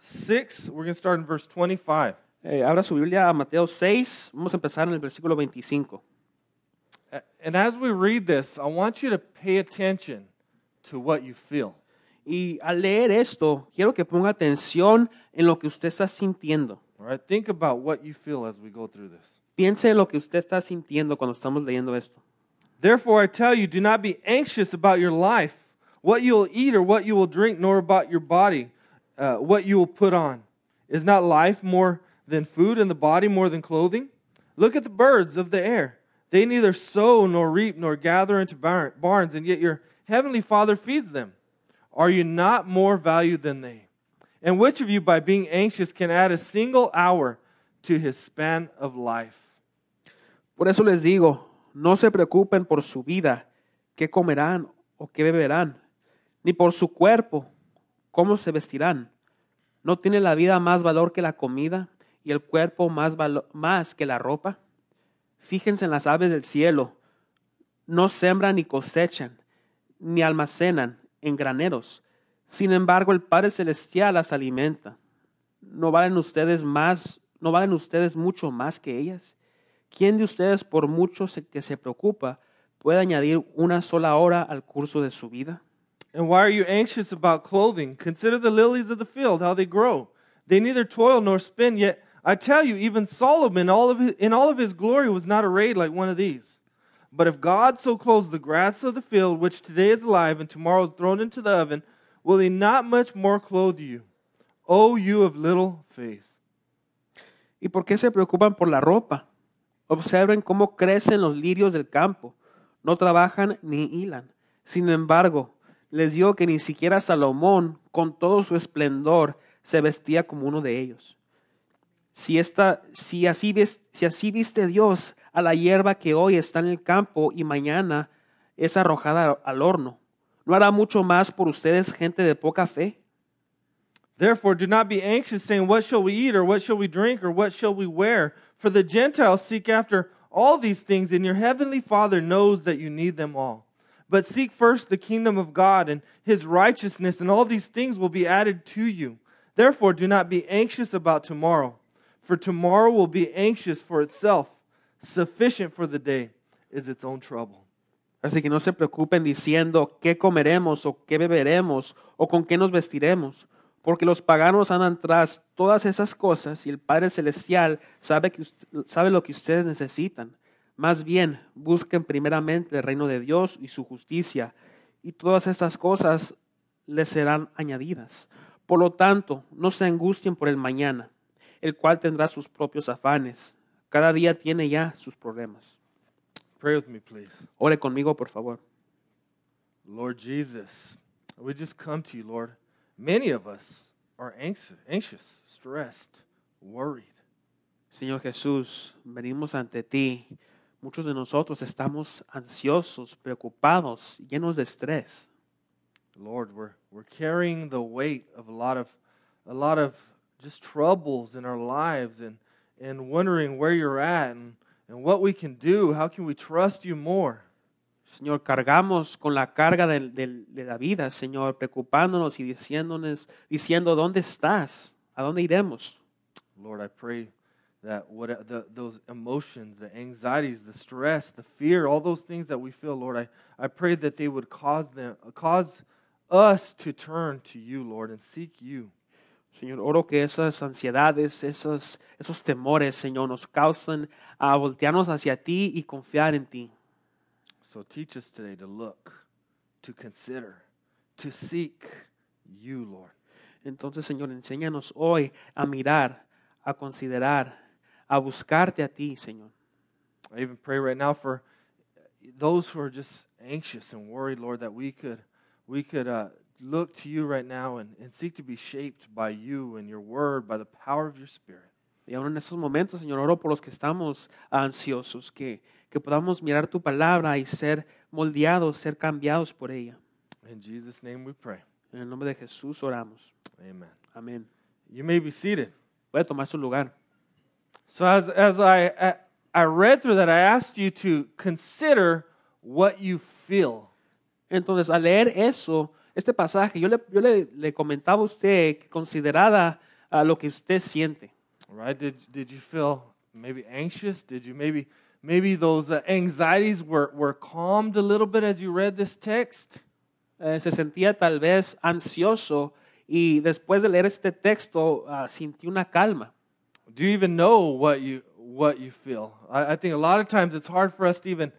6, we're going to start in verse 25. Eh, abra su Biblia a Mateo 6, vamos a empezar en el versículo 25. And as we read this, I want you to pay attention to what you feel. Y al leer esto, quiero que ponga atención en lo que usted está sintiendo. All right? Think about what you feel as we go through this. Piense en lo que usted está sintiendo cuando estamos leyendo esto. Therefore, I tell you, do not be anxious about your life, what you will eat or what you will drink, nor about your body, uh, what you will put on. Is not life more than food, and the body more than clothing? Look at the birds of the air. They neither sow nor reap nor gather into barns, and yet your heavenly Father feeds them. Are you not more valued than they? And which of you, by being anxious, can add a single hour to his span of life? Por eso les digo, no se preocupen por su vida, qué comerán o qué beberán, ni por su cuerpo, cómo se vestirán. ¿No tiene la vida más valor que la comida y el cuerpo más, más que la ropa? Fíjense en las aves del cielo, no sembran ni cosechan, ni almacenan en graneros. Sin embargo, el Padre Celestial las alimenta. ¿No valen ustedes más, no valen ustedes mucho más que ellas? ¿Quién de ustedes, por mucho que se preocupa, puede añadir una sola hora al curso de su vida? And why are you anxious about clothing? Consider the lilies of the field, how they grow. They neither toil nor spin, yet I tell you, even Solomon all of his, in all of his glory was not arrayed like one of these. But if God so clothes the grass of the field, which today is alive and tomorrow is thrown into the oven, will he not much more clothe you? O you of little faith. ¿Y por qué se preocupan por la ropa? Observen cómo crecen los lirios del campo. No trabajan ni hilan. Sin embargo, les digo que ni siquiera Salomón, con todo su esplendor, se vestía como uno de ellos. Si, esta, si, así, si así viste Dios a la hierba que hoy está en el campo y mañana es arrojada al horno, ¿no hará mucho más por ustedes, gente de poca fe? Therefore, do not be anxious, saying, What shall we eat, or what shall we drink, or what shall we wear? For the Gentiles seek after all these things, and your heavenly Father knows that you need them all. But seek first the kingdom of God and his righteousness, and all these things will be added to you. Therefore, do not be anxious about tomorrow, for tomorrow will be anxious for itself. Sufficient for the day is its own trouble. Así que no se preocupen diciendo qué comeremos o qué beberemos o con qué nos vestiremos, porque los paganos andan tras todas esas cosas y el Padre Celestial sabe, que, sabe lo que ustedes necesitan. Más bien, busquen primeramente el reino de Dios y su justicia, y todas estas cosas les serán añadidas. Por lo tanto, no se angustien por el mañana, el cual tendrá sus propios afanes. Cada día tiene ya sus problemas. Pray with me, please. Ore conmigo, por favor. Lord Jesus, we just come to you, Lord. Many of us are anxious, anxious, stressed, worried. Señor Jesús, venimos ante ti. Muchos de nosotros estamos ansiosos, preocupados, llenos de estrés. Lord, we're, we're carrying the weight of a lot of a lot of just troubles in our lives and, and wondering where you're at and, and what we can do. How can we trust you more? Señor, cargamos con la carga del- del- de, la vida, Señor, preocupándonos y diciéndonos, diciendo, ¿dónde estás? ¿A dónde iremos? Lord, I pray that what uh, the, those emotions, the anxieties, the stress, the fear, all those things that we feel, Lord, I, I pray that they would cause them cause us to turn to you, Lord, and seek you. Señor, oro que esas ansiedades, esos, esos temores, Señor, nos causan a voltearnos hacia ti y confiar en ti. So teach us today to look, to consider, to seek you, Lord. Entonces, Señor, enséñanos hoy a mirar, a considerar, a buscarte a ti, Señor. I even pray right now for those who are just anxious and worried, Lord, that we could we could uh, look to you right now and, and seek to be shaped by you and your word, by the power of your spirit. Y aún en estos momentos, Señor, oro por los que estamos ansiosos, que, que podamos mirar tu palabra y ser moldeados, ser cambiados por ella. In Jesus' name we pray. En el nombre de Jesús oramos. Amen. Amén. You may be seated. Puede tomar su lugar. So as as I I, read through that, I asked you to consider what you feel. Entonces, al leer eso, Este pasaje, yo le, yo le, le comentaba a usted que considerada a lo que usted siente. Right? Did, did you feel maybe anxious? Did you maybe maybe those uh, anxieties were, were calmed a little bit as you read this text? Eh, se sentía tal vez ansioso y después de leer este texto ah, sintió una calma. Do you even know what you what you feel? I, I think a lot of times it's hard for us to even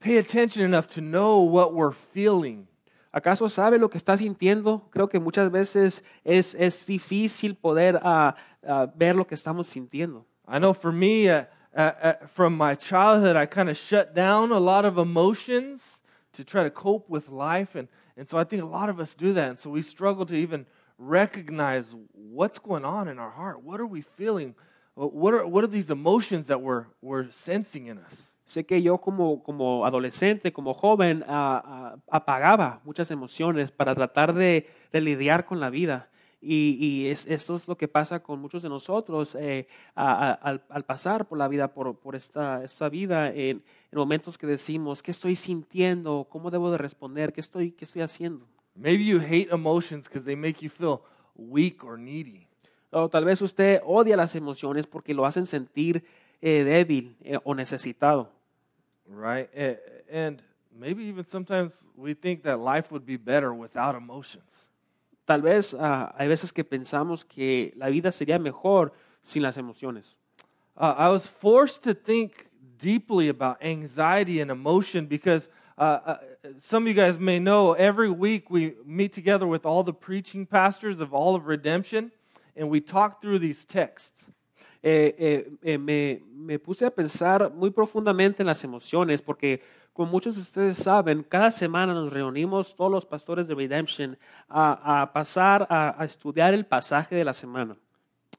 pay attention enough to know what we're feeling. ¿Acaso sabe lo que está sintiendo? Creo que muchas veces es, es difícil poder ah, ah, ver lo que estamos sintiendo. I know for me, uh, uh, uh, from my childhood, I kind of shut down a lot of emotions to try to cope with life. And, and so I think a lot of us do that. And so we struggle to even recognize what's going on in our heart. What are we feeling? What are, what are these emotions that we're, we're sensing in us? Sé que yo como, como adolescente, como joven, ah, ah, apagaba muchas emociones para tratar de, de lidiar con la vida. Y, y es, esto es lo que pasa con muchos de nosotros eh, a- a- al, al pasar por la vida, por, por esta, esta vida, en, en momentos que decimos, ¿qué estoy sintiendo? ¿Cómo debo de responder? ¿Qué estoy, qué estoy haciendo? Maybe you hate emotions because they make you feel weak or needy. O tal vez usted odia las emociones porque lo hacen sentir eh, débil eh, o necesitado. right? And maybe even sometimes we think that life would be better without emotions. Tal vez ah, hay veces que pensamos que la vida sería mejor sin las emociones. Uh, I was forced to think deeply about anxiety and emotion because uh, uh, some of you guys may know every week we meet together with all the preaching pastors of all of redemption and we talk through these texts. Eh, eh, eh, me, me puse a pensar muy profundamente en las emociones porque, como muchos de ustedes saben, cada semana nos reunimos todos los pastores de Redemption a, a pasar a, a estudiar el pasaje de la semana.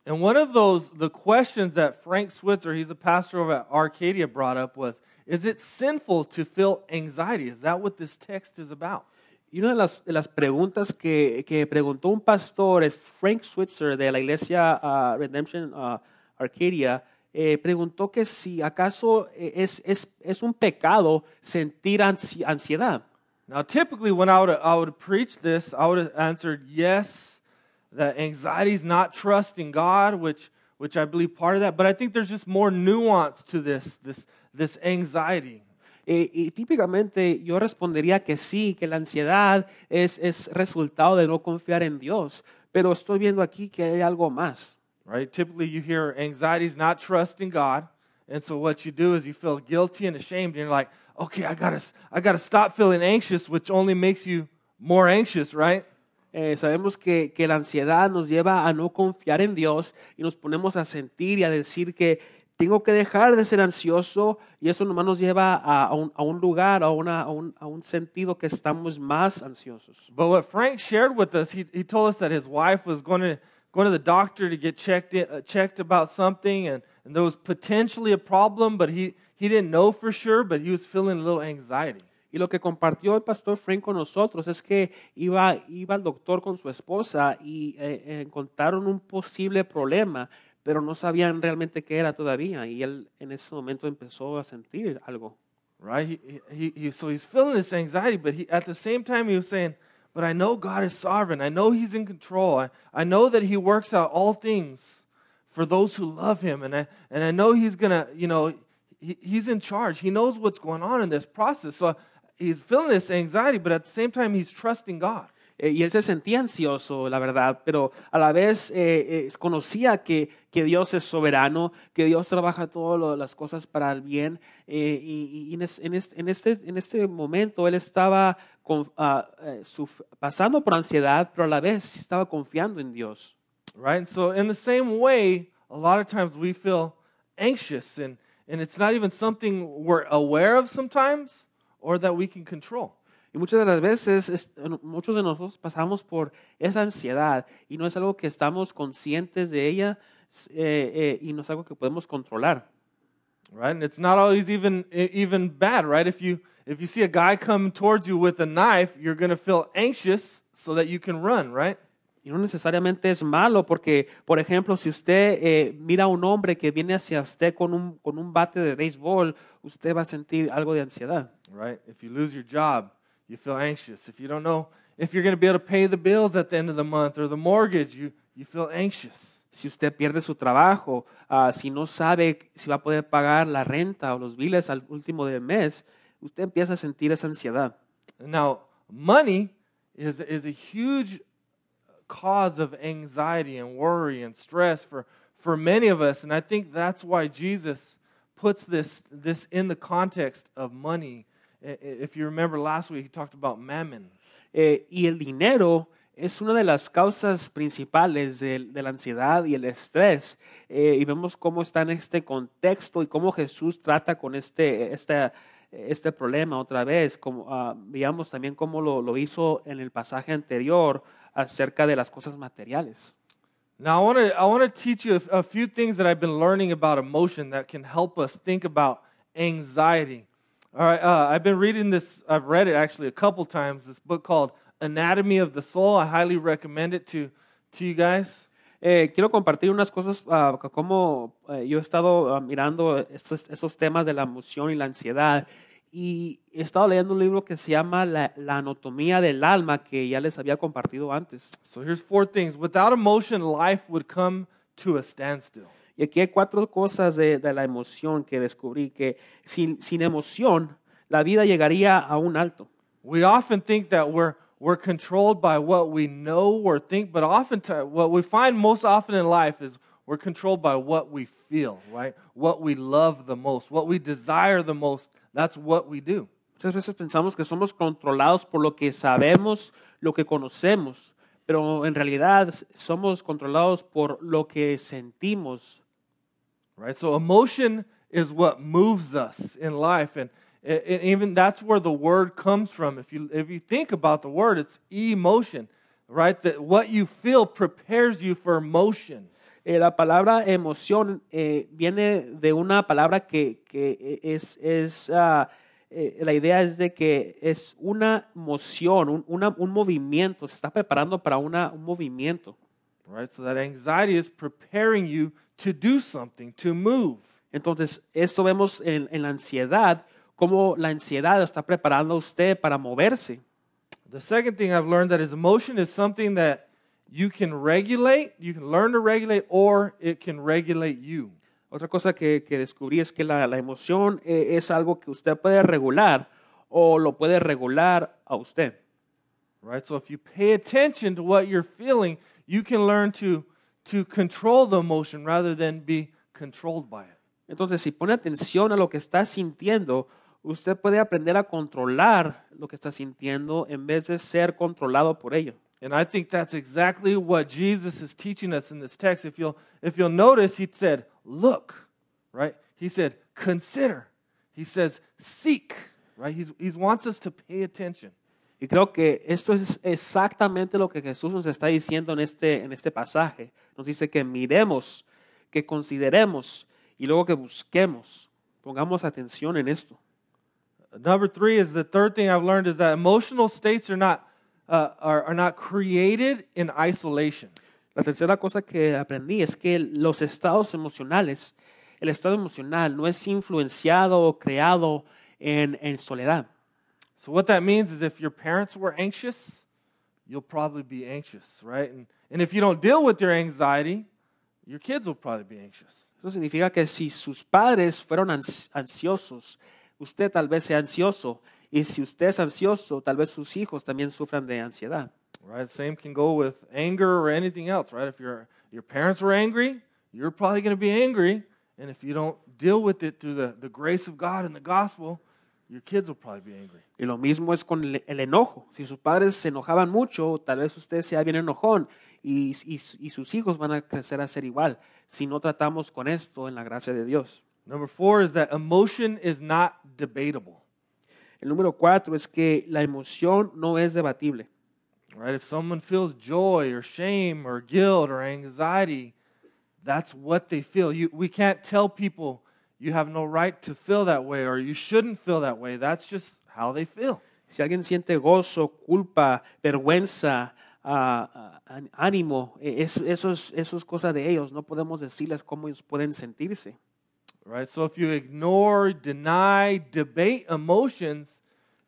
And one of those, the questions that Frank Switzer, he's a pastor over at Arcadia, brought up was Is it sinful to feel anxiety? Is that what this text is about? Y una de las, de las preguntas que, que preguntó un pastor, el Frank Switzer de la iglesia ah, Redemption ah, Arcadia, eh, preguntó que si acaso es, es, es un pecado sentir ansi- ansiedad. Now, typically, when I would, I would preach this, I would have answered yes, that anxiety is not trusting God, which, which I believe part of that. But I think there's just more nuance to this, this, this anxiety. Eh, y típicamente yo respondería que sí, que la ansiedad es, es resultado de no confiar en Dios, pero estoy viendo aquí que hay algo más. Right? Typically, you hear anxiety is not trusting God. And so, what you do is you feel guilty and ashamed, and you're like, okay, I gotta, I gotta stop feeling anxious, which only makes you more anxious, right? Eh, sabemos que, que la ansiedad nos lleva a no confiar en Dios y nos ponemos a sentir y a decir que tengo que dejar de ser ansioso y eso nomás nos lleva a, a un, a un lugar, a, una, a, un, a un sentido que estamos más ansiosos. But what Frank shared with us, he, he told us that his wife was going to, to the doctor to get checked, in, uh, checked about something, and, and there was potentially a problem, but he, he didn't know for sure, but he was feeling a little anxiety. Y lo que compartió el pastor Frank con nosotros es que iba, iba al doctor con su esposa y eh, eh, encontraron un posible problema, pero no sabían realmente qué era todavía. Y él en ese momento empezó a sentir algo. right? He, he, he, so he's feeling this anxiety, but he, at the same time, he was saying, But I know God is sovereign. I know He's in control. I, I know that He works out all things for those who love Him. And I, and I know He's going to, you know, he, He's in charge. He knows what's going on in this process. So he's feeling this anxiety, but at the same time, he's trusting God. Eh, y él se sentía ansioso, la verdad, pero a la vez eh, eh, conocía que, que Dios es soberano, que Dios trabaja todas las cosas para el bien. eh, y y en, es- en este, en, este, en este momento él estaba con- eh, suf- pasando por ansiedad, pero a la vez estaba confiando en Dios. right? And so, in the same way, a lot of times we feel anxious, and, and it's not even something we're aware of sometimes or that we can control. Y muchas de las veces, es- muchos de nosotros pasamos por esa ansiedad y no es algo que estamos conscientes de ella eh, eh, y no es algo que podemos controlar. right? And it's not always even even bad, right? If you if you see a guy come towards you with a knife, you're going to feel anxious so that you can run, right? Y no necesariamente es malo porque, por ejemplo, si usted eh, mira a un hombre que viene hacia usted con un, con un bate de béisbol, usted va a sentir algo de ansiedad. Right? If you lose your job, you feel anxious. If you don't know if you're going to be able to pay the bills at the end of the month or the mortgage, you, you feel anxious. Si usted pierde su trabajo, ah, si no sabe si va a poder pagar la renta o los biles al último del mes, usted empieza a sentir esa ansiedad. Now, money is, is a huge cause of anxiety and worry and stress for, for many of us. And I think that's why Jesus puts this, this in the context of money. If you remember last week, he talked about mammon. Eh, y el dinero es una de las causas principales de, de la ansiedad y el estrés. Eh, y vemos cómo está en este contexto y cómo Jesús trata con este, este, este problema otra vez. Como, ah, veíamos también cómo lo, lo hizo en el pasaje anterior acerca de las cosas materiales. Now, I want to I wanna teach you a, a few things that I've been learning about emotion that can help us think about anxiety. All right, uh, I've been reading this, I've read it actually a couple times, this book called Anatomy of the Soul. I highly recommend it to, to you guys. Eh, quiero compartir unas cosas, co- como eh, yo he estado ah, mirando estos, esos temas de la emoción y la ansiedad. Y he estado leyendo un libro que se llama la, La anatomía del alma, que ya les había compartido antes. So here's four things. Without emotion, life would come to a standstill. Y aquí hay cuatro cosas de, de la emoción que descubrí, que sin, sin emoción la vida llegaría a un alto. We often think that we're, we're controlled by what we know or think, but oftentimes, what we find most often in life is we're controlled by what we feel, right? What we love the most, what we desire the most. That's what we do. Muchas veces pensamos que somos controlados por lo que sabemos, lo que conocemos, pero en realidad somos controlados por lo que sentimos. Right? So emotion is what moves us in life. And, and even that's where the word comes from. If you, if you think about the word, it's emotion, right? That what you feel prepares you for motion. Eh, la palabra emoción eh, viene de una palabra que, que es, es ah, eh, la idea es de que es una moción, un, una- un movimiento, se está preparando para una, un movimiento. Right? So that anxiety is preparing you to do something, to move. Entonces, esto vemos en, en la ansiedad, cómo la ansiedad está preparando a usted para moverse. The second thing I've learned that is emotion is something that you can regulate, you can learn to regulate, or it can regulate you. Otra cosa que, que descubrí es que la, la emoción eh, es algo que usted puede regular o lo puede regular a usted. Right? So if you pay attention to what you're feeling, you can learn to, to control the emotion rather than be controlled by it. Entonces, si pone atención a lo que está sintiendo, usted puede aprender a controlar lo que está sintiendo en vez de ser controlado por ello. And I think that's exactly what Jesus is teaching us in this text. If you'll, if you'll notice, he said, look, right? He said, consider. He says, seek, right? He's, he wants us to pay attention. Y creo que esto es exactamente lo que Jesús nos está diciendo en este, en este pasaje. Nos dice que miremos, que consideremos y luego que busquemos. Pongamos atención en esto. Number three is the third thing I've learned is that emotional states are not, uh, are, are not created in isolation. La tercera cosa que aprendí es que los estados emocionales, el estado emocional no es influenciado o creado en, en soledad. So what that means is if your parents were anxious, you'll probably be anxious, right? And, and if you don't deal with your anxiety, your kids will probably be anxious. Eso significa que si sus padres fueron ans- ansiosos, usted tal vez sea ansioso. Y si usted es ansioso, tal vez sus hijos también sufran de ansiedad. Right? Same can go with anger or anything else, right? If your your parents were angry, you're probably going to be angry, and if you don't deal with it through the, the grace of God and the gospel, your kids will probably be angry. Y lo mismo es con el enojo. Si sus padres se enojaban mucho, tal vez usted sea bien enojón y, y- y sus hijos van a crecer a ser igual si no tratamos con esto en la gracia de Dios. Number four is that emotion is not debatable. El número cuatro es que la emoción no es debatible. Right? If someone feels joy or shame or guilt or anxiety, that's what they feel. You, we can't tell people you have no right to feel that way or you shouldn't feel that way. That's just how they feel. Si alguien siente gozo, culpa, vergüenza, ah, ah, ánimo, eh, es- eso, es, eso es cosa de ellos. No podemos decirles cómo ellos pueden sentirse. Right? So if you ignore, deny, debate emotions,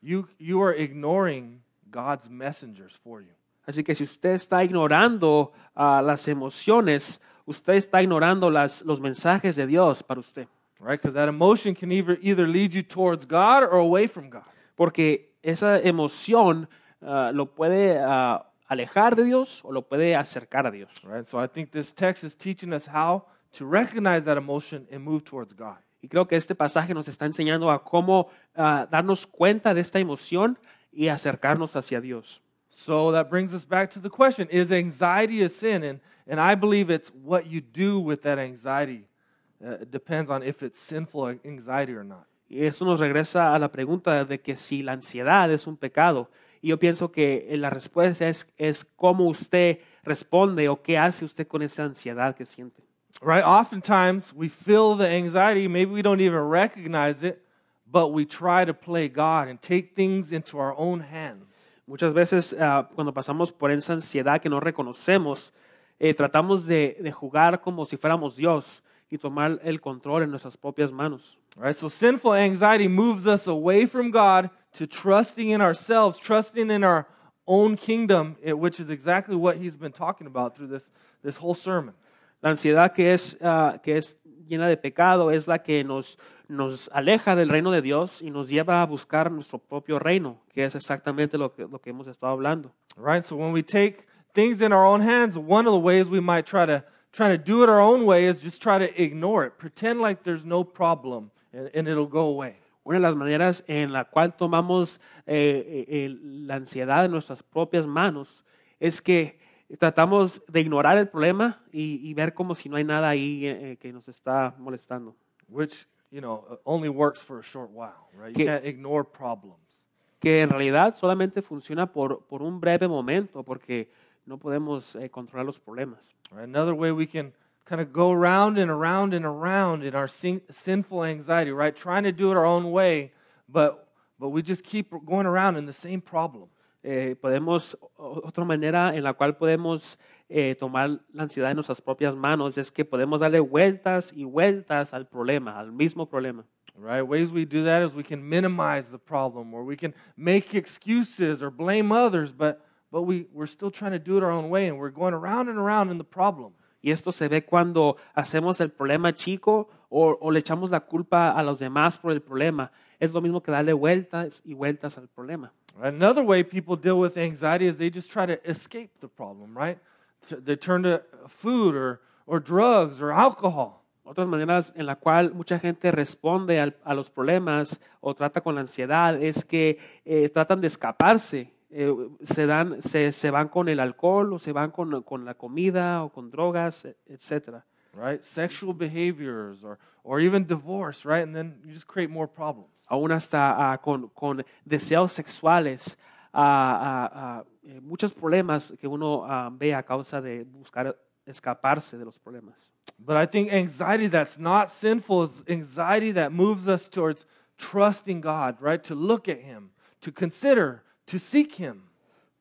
you, you are ignoring God's messengers for you. Así que si usted está ignorando ah, las emociones, usted está ignorando las, los mensajes de Dios para usted. Right? Because that emotion can either, either lead you towards God or away from God. Porque esa emoción ah, lo puede ah, alejar de Dios o lo puede acercar a Dios. Right? So I think this text is teaching us how to recognize that emotion and move towards God. Y creo que este pasaje nos está enseñando a cómo ah, darnos cuenta de esta emoción y acercarnos hacia Dios. So that brings us back to the question Is anxiety a sin? And, and I believe it's what you do with that anxiety. Uh, it depends on if it's sinful anxiety or not. Y eso nos regresa a la pregunta de que si la ansiedad es un pecado. Y yo pienso que eh, la respuesta es, es cómo usted responde o qué hace usted con esa ansiedad que siente. Right? Oftentimes we feel the anxiety, maybe we don't even recognize it, but we try to play God and take things into our own hands. Muchas veces ah, cuando pasamos por esa ansiedad que no reconocemos, eh, tratamos de, de jugar como si fuéramos Dios y tomar el control en nuestras propias manos. Right? So sinful anxiety moves us away from God to trusting in ourselves, trusting in our own kingdom, eh, which is exactly what he's been talking about through this, this whole sermon. La ansiedad que es, ah, que es llena de pecado es la que nos, nos aleja del reino de Dios y nos lleva a buscar nuestro propio reino, que es exactamente lo que, lo que hemos estado hablando. Right? So when we take things in our own hands, one of the ways we might try to try to do it our own way is just try to ignore it, pretend like there's no problem, and, and it'll go away. Una de las maneras en la cual tomamos eh, eh, la ansiedad en nuestras propias manos es que tratamos de ignorar el problema y, y ver como si no hay nada ahí eh, que nos está molestando. which you know only works for a short while, right? You Que- can't ignore problems. Que en realidad solamente funciona por, por un breve momento porque no podemos eh, controlar los problemas. Right? Another way we can kind of go around and around and around in our sin- sinful anxiety, right? Trying to do it our own way, but but we just keep going around in the same problem. Eh, podemos, otra manera en la cual podemos eh, tomar la ansiedad en nuestras propias manos es que podemos darle vueltas y vueltas al problema, al mismo problema. Right? Ways we do that is we can minimize the problem, or we can make excuses or blame others, but but we we're still trying to do it our own way, and we're going around and around in the problem. Y esto se ve cuando hacemos el problema chico o, o le echamos la culpa a los demás por el problema. Es lo mismo que darle vueltas y vueltas al problema. Another way people deal with anxiety is they just try to escape the problem, right? They turn to food or, or drugs or alcohol. Otras maneras en la cual mucha gente responde al- a los problemas o trata con la ansiedad es que eh, tratan de escaparse. Eh, se, dan, se, se van con el alcohol o se van con, con la comida o con drogas, etc. right? Sexual behaviors or, or even divorce, right? And then you just create more problems. Aún hasta ah, con, con deseos sexuales, ah, ah, eh, muchos problemas que uno ve a causa de buscar escaparse de los problemas. But I think anxiety that's not sinful is anxiety that moves us towards trusting God, right? To look at Him, to consider, to seek Him.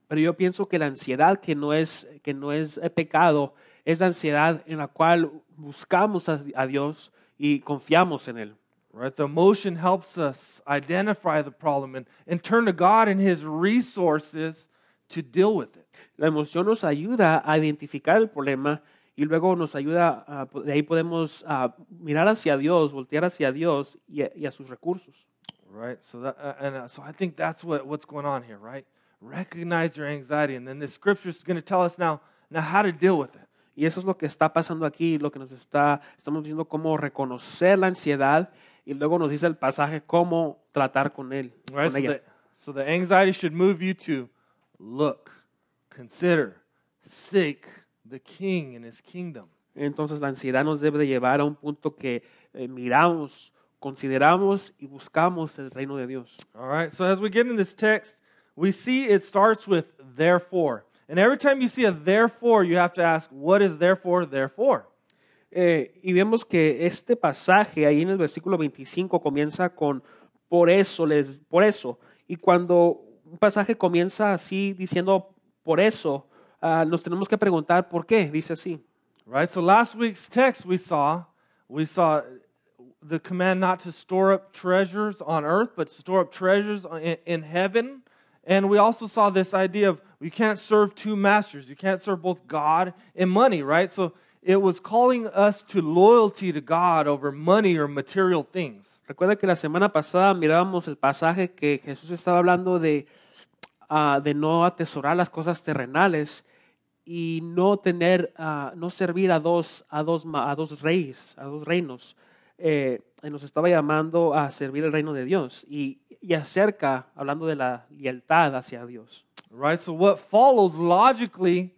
Pero yo pienso que la ansiedad que no es, que no es eh, pecado es la ansiedad en la cual buscamos a, a Dios y confiamos en Él. Right? The emotion helps us identify the problem and, and turn to God and His resources to deal with it. La emoción nos ayuda a identificar el problema y luego nos ayuda, a- de ahí podemos ah, mirar hacia Dios, voltear hacia Dios y a- y a sus recursos. Right? So that, uh, and uh, so I think that's what, what's going on here, right? Recognize your anxiety, and then the scripture is going to tell us now, now how to deal with it. Y eso es lo que está pasando aquí, lo que nos está, estamos viendo cómo reconocer la ansiedad y luego nos dice el pasaje cómo tratar con él, Right? con So ella. the, so the anxiety should move you to look, consider, seek the king and his kingdom. Entonces la ansiedad nos debe de llevar a un punto que eh, miramos, consideramos y buscamos el reino de Dios. All right. So as we get in this text, we see it starts with therefore. And every time you see a therefore, you have to ask, what is therefore, therefore? Eh, y vemos que este pasaje ahí en el versículo 25 comienza con por eso les por eso y cuando un pasaje comienza así diciendo por eso ah, nos tenemos que preguntar por qué dice así Right? So last week's text we saw, we saw the command not to store up treasures on earth, but to store up treasures in, in heaven. And we also saw this idea of you can't serve two masters. You can't serve both God and money, right? So it was calling us to loyalty to God over money or material things. Recuerda que la semana pasada mirábamos el pasaje que Jesús estaba hablando de, ah, de no atesorar las cosas terrenales y no tener, ah, no servir a dos, a dos, a dos reyes, a dos reinos. Eh, y nos estaba llamando a servir el reino de Dios y, y acerca, hablando de la lealtad hacia Dios. Right? So what follows logically,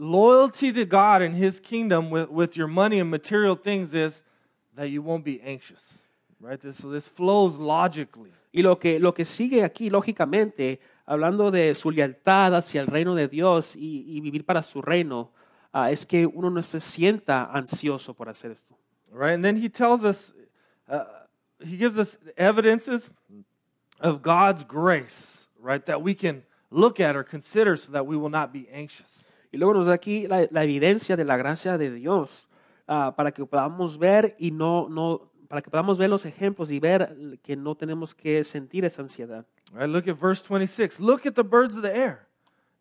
loyalty to God and his kingdom with, with your money and material things is that you won't be anxious. Right? This, so this flows logically. Y lo que, lo que sigue aquí, lógicamente, hablando de su lealtad hacia el reino de Dios y, y vivir para su reino, ah, es que uno no se sienta ansioso por hacer esto. Right? And then he tells us, uh, he gives us evidences of God's grace, right? That we can look at or consider so that we will not be anxious. Y luego nos da aquí la, la evidencia de la gracia de Dios ah, para que podamos ver y no, no, para que podamos ver los ejemplos y ver que no tenemos que sentir esa ansiedad. Right? Look at verse 26. Look at the birds of the air.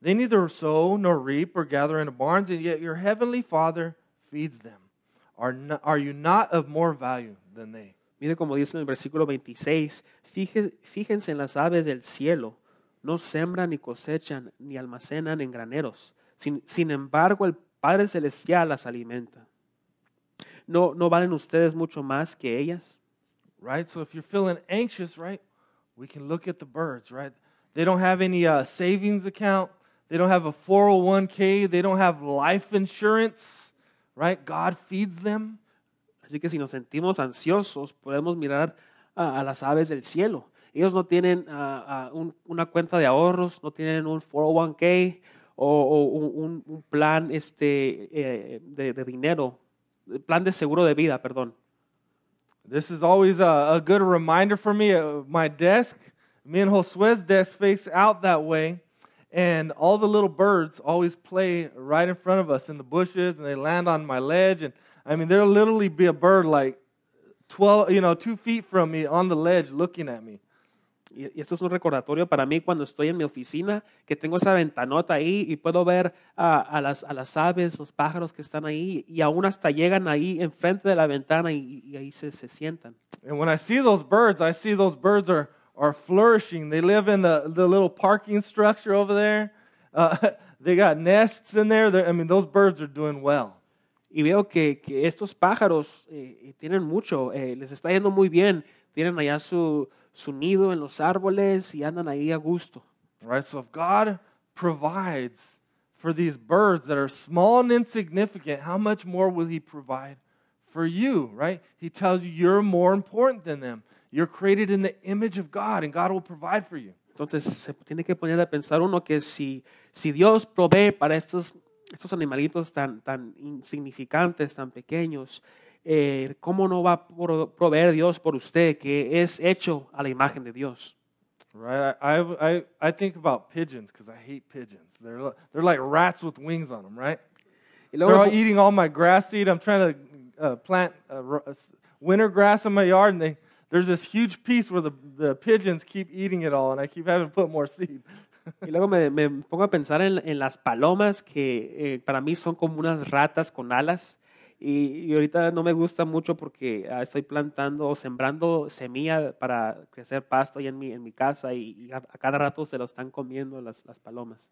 They neither sow nor reap or gather into barns, and yet your heavenly Father feeds them. Are, are you not of more value than they? Mire como dice en el versículo 26, "Fije- fíjense en las aves del cielo, no sembran ni cosechan ni almacenan en graneros. Sin, sin embargo, el Padre Celestial las alimenta. ¿No, ¿No valen ustedes mucho más que ellas? Right? So if you're feeling anxious, right, we can look at the birds, right? They don't have any uh, savings account. They don't have a 401k. They don't have life insurance, right? God feeds them. Así que si nos sentimos ansiosos, podemos mirar a, a las aves del cielo. Ellos no tienen ah, un- una cuenta de ahorros, no tienen un 401k o, un, un- plan este, eh, de, de dinero, plan de seguro de vida, perdón. This is always a, a good reminder for me. My desk, me and Josue's desk face out that way, and all the little birds always play right in front of us in the bushes, and they land on my ledge. And I mean, there'll literally be a bird like 12, you know, two feet from me on the ledge looking at me. Y, y esto es un recordatorio para mí cuando estoy en mi oficina, que tengo esa ventanota ahí y puedo ver a, a las, a las aves, los pájaros que están ahí y aún hasta llegan ahí enfrente de la ventana y, y ahí se, se sientan. And when I see those birds, I see those birds are, are flourishing. They live in the, the little parking structure over there. Uh, they got nests in there. They're, I mean, those birds are doing well. Y veo que, que estos pájaros eh, tienen mucho, eh, les está yendo muy bien, tienen allá su, su nido en los árboles y andan ahí a gusto. Right? So if God provides for these birds that are small and insignificant, how much more will He provide for you? Right? He tells you you're more important than them. You're created in the image of God, and God will provide for you. Entonces se tiene que poner a pensar uno que si, si Dios provee para estos, estos animalitos tan, tan insignificantes, tan pequeños, eh, ¿cómo no va a pro- proveer Dios por usted que es hecho a la imagen de Dios? Right? I, I, I, think about pigeons because I hate pigeons. They're, they're like rats with wings on them, right? They're all eating all my grass seed. I'm trying to uh, plant uh, uh, winter grass in my yard, and they, there's this huge piece where the, the pigeons keep eating it all, and I keep having to put more seed. Y luego me, me pongo a pensar en, en las palomas, que eh, para mí son como unas ratas con alas. Y, y ahorita no me gusta mucho porque ah, estoy plantando o sembrando semilla para crecer pasto ahí en mi, en mi casa y, y a, a cada rato se lo están comiendo las, las palomas.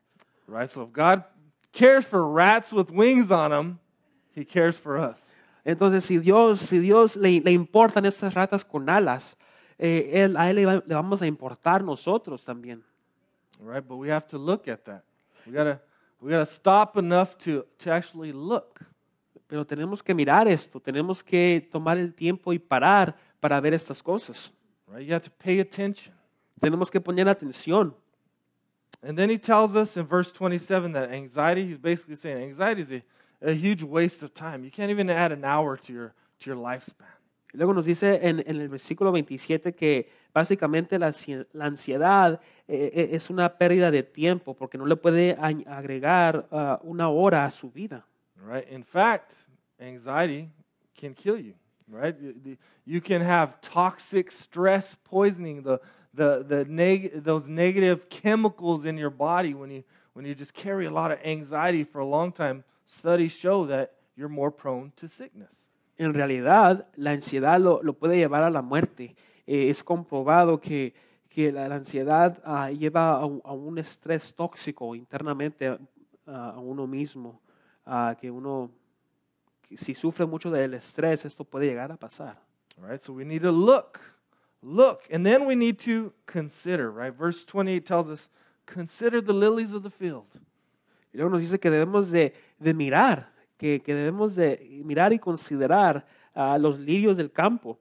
Right? So if God cares for rats with wings on them, He cares for us. Entonces, si Dios, si Dios le, le importan esas ratas con alas, eh, él, a Él le, va- le vamos a importar nosotros también. Right? But we have to look at that. We gotta we gotta stop enough to, to actually look. Pero tenemos que mirar esto, tenemos que tomar el tiempo y parar para ver estas cosas. Right? You have to pay attention. Tenemos que poner atención. And then he tells us in verse 27 that anxiety, he's basically saying anxiety is a, a huge waste of time. You can't even add an hour to your, to your lifespan. Y luego nos dice en, en el versículo 27 que básicamente la, la ansiedad eh, eh, es una pérdida de tiempo porque no le puede agregar ah, una hora a su vida. Right? In fact, anxiety can kill you. Right? You, can have toxic stress poisoning. The, the, the neg- those negative chemicals in your body when you, when you just carry a lot of anxiety for a long time. Studies show that you're more prone to sickness. En realidad, la ansiedad lo, lo puede llevar a la muerte. Eh, es comprobado que, que la, la ansiedad ah, lleva a a un estrés tóxico internamente ah, a uno mismo, ah, que uno, si sufre mucho del estrés, esto puede llegar a pasar. All right, so we need to look, look, and then we need to consider, right? Verse 28 tells us, consider the lilies of the field. Y luego nos dice que debemos de, de mirar, que, que debemos de mirar y considerar a los lirios del campo.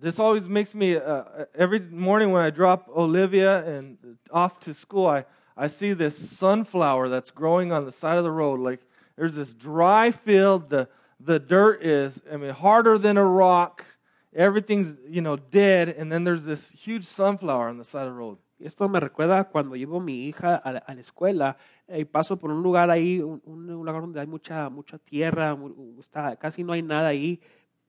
This always makes me, uh, every morning when I drop Olivia and off to school, I, I see this sunflower that's growing on the side of the road. Like there's this dry field, the, the dirt is, I mean, harder than a rock. Everything's, you know, dead. And then there's this huge sunflower on the side of the road. Esto me recuerda cuando llevo a mi hija a la, a la escuela eh, y paso por un lugar ahí, un, un lugar donde hay mucha, mucha tierra, está, casi no hay nada ahí,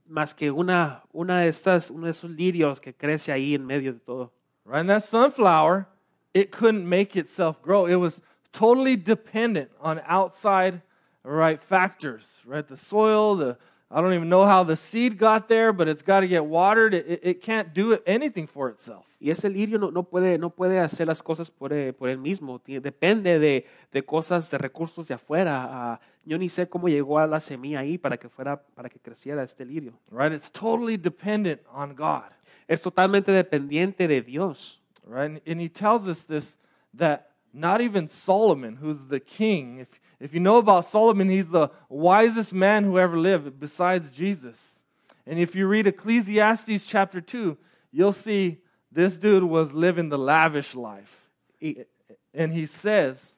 más que una, una de estas, uno de esos lirios que crece ahí en medio de todo. Right? And that sunflower, it couldn't make itself grow. It was totally dependent on outside, right, factors, right? The soil, the I don't even know how the seed got there, but it's got to get watered. It, it- can't do anything for itself. Y ese lirio no, no, puede, no puede hacer las cosas por, eh, por él mismo, depende de, de cosas, de recursos de afuera. Ah, yo ni sé cómo llegó a la semilla ahí para que, fuera, para que creciera este lirio. Right? It's totally dependent on God. Es totalmente dependiente de Dios. Right? And, and he tells us this that not even Solomon, who's the king, if, if you know about Solomon, he's the wisest man who ever lived besides Jesus. And if you read Ecclesiastes chapter 2, you'll see this dude was living the lavish life. And he says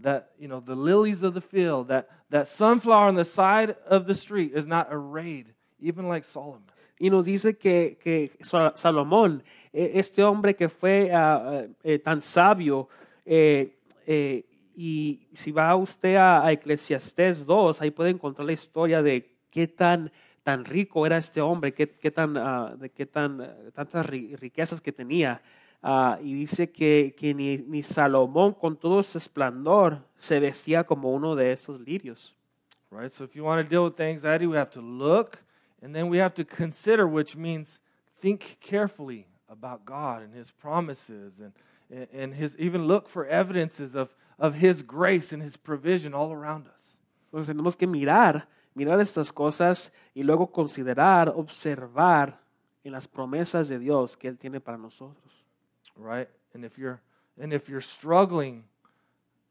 that, you know, the lilies of the field, that, that sunflower on the side of the street is not arrayed, even like Solomon. Y nos dice que, que Sa- Salomón, eh, este hombre que fue ah, eh, tan sabio, eh, eh, y si va usted a, a Eclesiastés 2, ahí puede encontrar la historia de qué tan, tan rico era este hombre, qué, qué tan, ah, de qué tan, tantas ri- riquezas que tenía. Ah, y dice que, que ni, ni Salomón con todo su esplendor se vestía como uno de esos lirios. Right? So if you want to deal with anxiety, we have to look and then we have to consider, which means think carefully about God and his promises and, and, his even look for evidences of, of his grace and his provision all around us. Entonces tenemos que mirar, mirar estas cosas y luego considerar, observar en las promesas de Dios que Él tiene para nosotros. Right? And if you're and if you're struggling,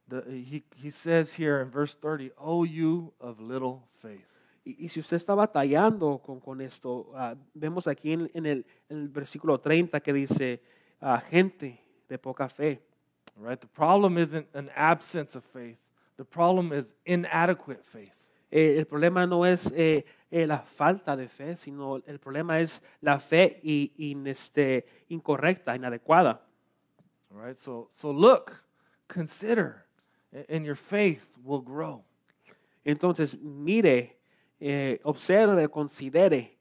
the, he, he says here in verse 30, Oh you of little faith. Y, y si usted está batallando con, con esto, ah, vemos aquí en, en el, en el versículo 30 que dice, ah, gente de poca fe. Right? The problem isn't an absence of faith. The problem is inadequate faith. Eh, el problema no es eh, eh, la falta de fe, sino el problema es la fe in- este, incorrecta, inadecuada. All right, so so look, consider, and your faith will grow. Entonces, mire, eh, observe, considere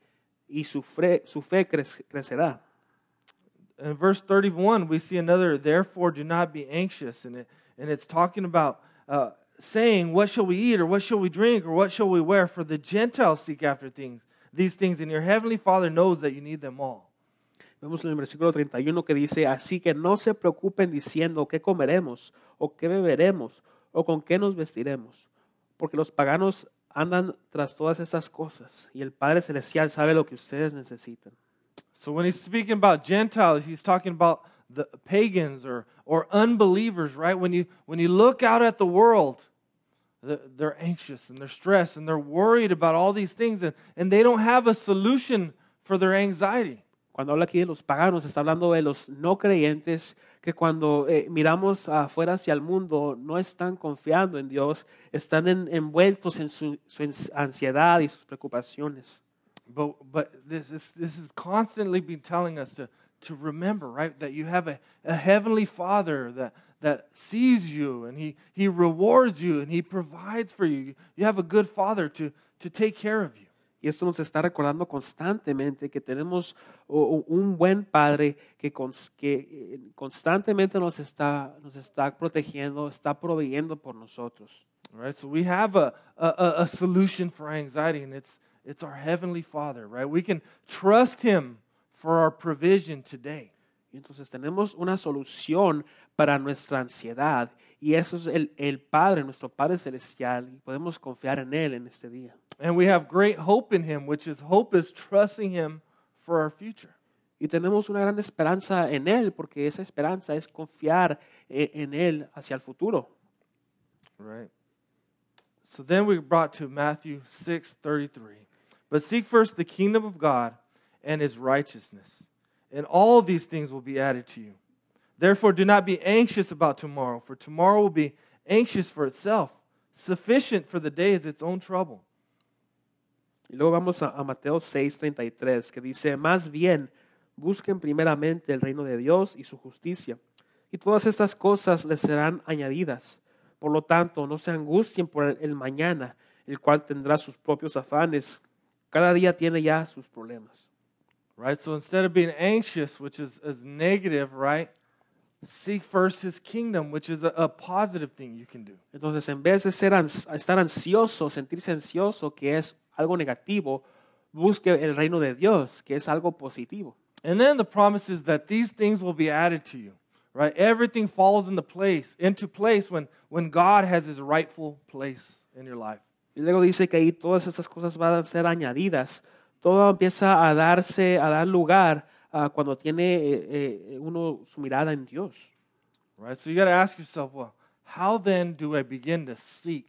y su, fre- su fe crec- crecerá. In verse 31, we see another, therefore do not be anxious. And, it, and it's talking about uh, saying, What shall we eat, or what shall we drink, or what shall we wear? For the Gentiles seek after things, these things, and your heavenly Father knows that you need them all. Vemos en el versículo 31 que dice, así que no se preocupen diciendo qué comeremos o qué beberemos o con qué nos vestiremos, porque los paganos andan tras todas estas cosas y el Padre Celestial sabe lo que ustedes necesitan. So when he's speaking about Gentiles, he's talking about the pagans or, or unbelievers, right? When you, when you look out at the world, they're anxious and they're stressed and they're worried about all these things and, and they don't have a solution for their anxiety. Cuando habla aquí de los paganos, está hablando de los no creyentes que cuando eh, miramos afuera hacia el mundo no están confiando en Dios, están en- envueltos en su, su ansiedad y sus preocupaciones. But, but this, this, this is constantly been telling us to, to remember, right? That you have a, a heavenly Father that, that sees you and he, he rewards you and he provides for you. You have a good Father to, to take care of you. Y esto nos está recordando constantemente que tenemos un buen Padre que, eh, constantemente nos está, nos está protegiendo, está proveyendo por nosotros. Right? So we have a, a, solution for anxiety, and it's, it's our Heavenly Father, right? We can trust Him for our provision today. Entonces tenemos una solución para nuestra ansiedad y eso es el, el Padre, nuestro Padre Celestial, y podemos confiar en Él en este día. And we have great hope in Him, which is hope is trusting Him for our future. Y tenemos una gran esperanza en Él porque esa esperanza es confiar e- en Él hacia el futuro. Right. So then we brought to Matthew 6:33. But seek first the kingdom of God and his righteousness, and all these things will be added to you. Therefore do not be anxious about tomorrow, for tomorrow will be anxious for itself. Sufficient for the day is its own trouble. Y luego vamos a, a Mateo 6:33 que dice, más bien busquen primeramente el reino de Dios y su justicia, y todas estas cosas les serán añadidas. Por lo tanto, no se angustien por el, el mañana, el cual tendrá sus propios afanes. Cada día tiene ya sus problemas. Right? So instead of being anxious, which is, is negative, right? Seek first his kingdom, which is a, a positive thing you can do. Entonces, en vez de ser ans- estar ansioso, sentirse ansioso, que es algo negativo, busque el reino de Dios, que es algo positivo. And then the promise is that these things will be added to you. Right? Everything falls into place, into place when, when God has his rightful place in your life. Y luego dice que ahí todas estas cosas van a ser añadidas. Todo empieza a darse, a dar lugar ah, cuando tiene eh, eh, uno su mirada en Dios. Right? So you got to ask yourself, well, how then do I begin to seek?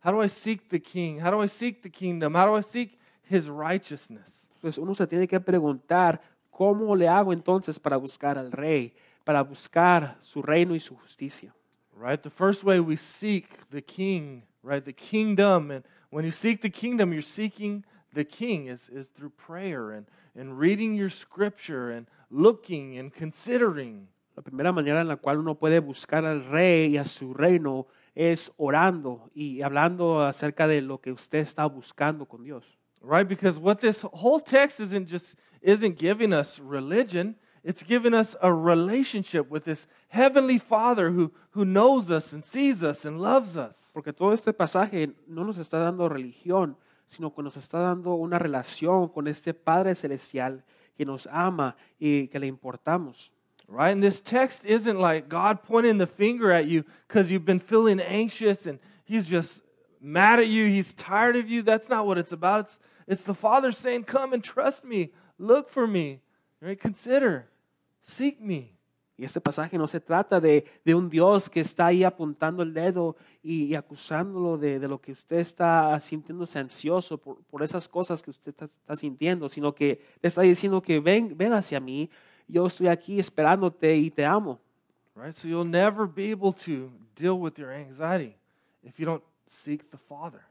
How do I seek the king? How do I seek the kingdom? How do I seek his righteousness? Entonces uno se tiene que preguntar, ¿cómo le hago entonces para buscar al rey, para buscar su reino y su justicia? Right? The first way we seek the king, right? The kingdom. And when you seek the kingdom, you're seeking the king is, is through prayer and, and reading your scripture and looking and considering. La primera manera en la cual uno puede buscar al rey y a su reino es orando y hablando acerca de lo que usted está buscando con Dios. Right? Because what this whole text isn't just isn't giving us religion, it's giving us a relationship with this heavenly Father who, who knows us and sees us and loves us. Porque todo este pasaje no nos está dando religión, sino que nos está dando una relación con este Padre Celestial que nos ama y que le importamos. Right? And this text isn't like God pointing the finger at you because you've been feeling anxious and he's just mad at you, he's tired of you. That's not what it's about. It's, it's the Father saying, Come and trust me, look for me, right? Consider, seek me. Y este pasaje no se trata de, de un Dios que está ahí apuntando el dedo y, y acusándolo de, de lo que usted está sintiéndose ansioso por, por esas cosas que usted está, sintiendo, sino que le está diciendo que ven, ven hacia mí, yo estoy aquí esperándote y te amo. Right? So you'll never be able to deal with your anxiety if you don't seek the Father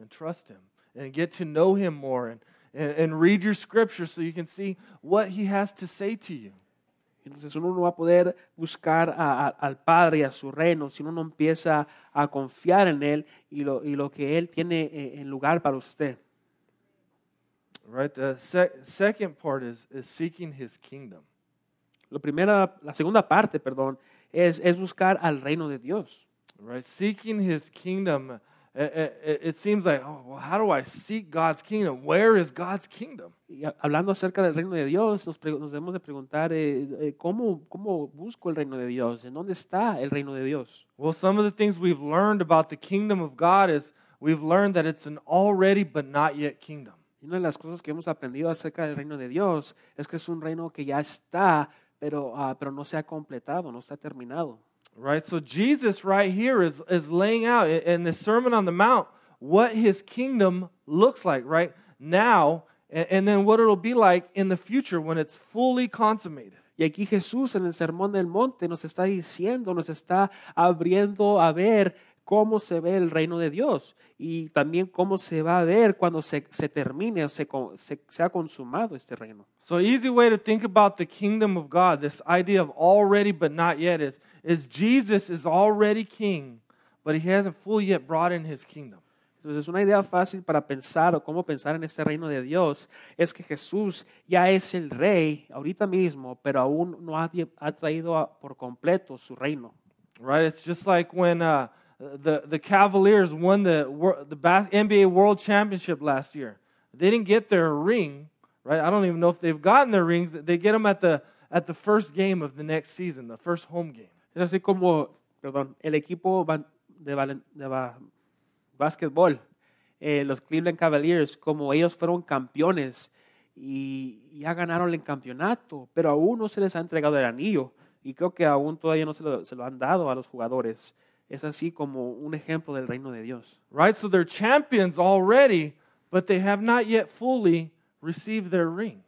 and trust Him and get to know Him more and, and, and read your scripture so you can see what He has to say to you. Entonces uno no va a poder buscar a- a- al Padre y a su reino si uno no empieza a confiar en Él y lo, y lo que Él tiene eh, en lugar para usted. Right? The sec- second part is, is seeking His kingdom. Lo primera, la segunda parte, perdón, es, es buscar al reino de Dios. Right? Seeking His kingdom. Uh, uh, It, seems like, oh, well, how do I seek God's kingdom? Where is God's kingdom? Y hablando acerca del reino de Dios, nos, nos debemos de preguntar eh, eh, ¿cómo, cómo busco el reino de Dios, en dónde está el reino de Dios. Well, some of the things we've learned about the kingdom of God is we've learned that it's an already but not yet kingdom. Una de las cosas que hemos aprendido acerca del reino de Dios es que es un reino que ya está, pero, ah, pero no se ha completado, no está terminado. Right? So Jesus right here is, is laying out in, the Sermon on the Mount what his kingdom looks like right now and, and then what it'll be like in the future when it's fully consummated. Y aquí Jesús en el Sermón del Monte nos está diciendo, nos está abriendo a ver cómo se ve el reino de Dios y también cómo se va a ver cuando se, se termine o se, se, se ha consumado este reino. So easy way to think about the kingdom of God, this idea of already but not yet is, is Jesus is already king, but he hasn't fully yet brought in his kingdom. Entonces, una idea fácil para pensar o cómo pensar en este reino de Dios es que Jesús ya es el rey ahorita mismo, pero aún no ha, ha traído a- por completo su reino. Right? It's just like when uh, the, the Cavaliers won the, the NBA World Championship last year. They didn't get their ring, right? I don't even know if they've gotten their rings. They get them at the, at the first game of the next season, the first home game. Es así como, perdón, el equipo de, de ba- eh, los Cleveland Cavaliers, como ellos fueron campeones y ya ganaron el campeonato, pero aún no se les ha entregado el anillo y creo que aún todavía no se lo, se lo han dado a los jugadores. Es así como un ejemplo del reino de Dios. Right? So they're champions already, but they have not yet fully received their ring.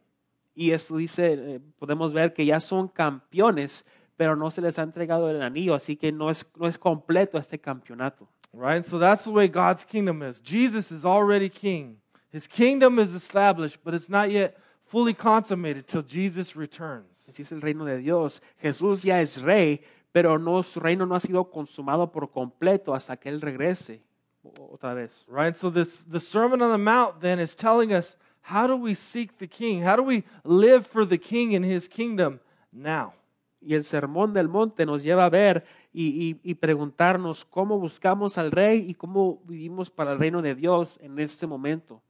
Y esto dice, eh, podemos ver que ya son campeones, pero no se les ha entregado el anillo, así que no es, no es completo este campeonato. Right? So that's the way God's kingdom is. Jesus is already king. His kingdom is established, but it's not yet fully consummated till Jesus returns. Así es el reino de Dios. Jesús ya es rey, pero no, su reino no ha sido consumado por completo hasta que Él regrese otra vez. Right? So this the Sermon on the Mount then is telling us how do we seek the king? How do we live for the king and his kingdom now? Y el sermón del monte nos lleva a ver y, y- y preguntarnos cómo buscamos al rey y cómo vivimos para el reino de Dios en este momento.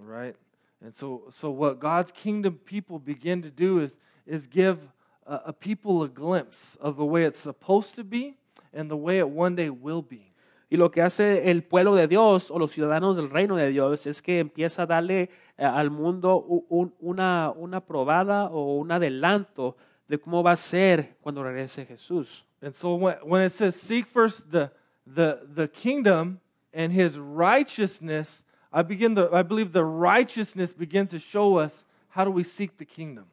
Right? And so so what God's kingdom people begin to do is is give a, a people a glimpse of the way it's supposed to be and the way it one day will be. Y lo que hace el pueblo de Dios o los ciudadanos del reino de Dios es que empieza a darle eh, al mundo un- una, una probada o un adelanto de cómo va a ser cuando regrese Jesús. And so when, when it says seek first the, the, the kingdom and his righteousness, I begin the, I believe the righteousness begins to show us how do we seek the kingdom.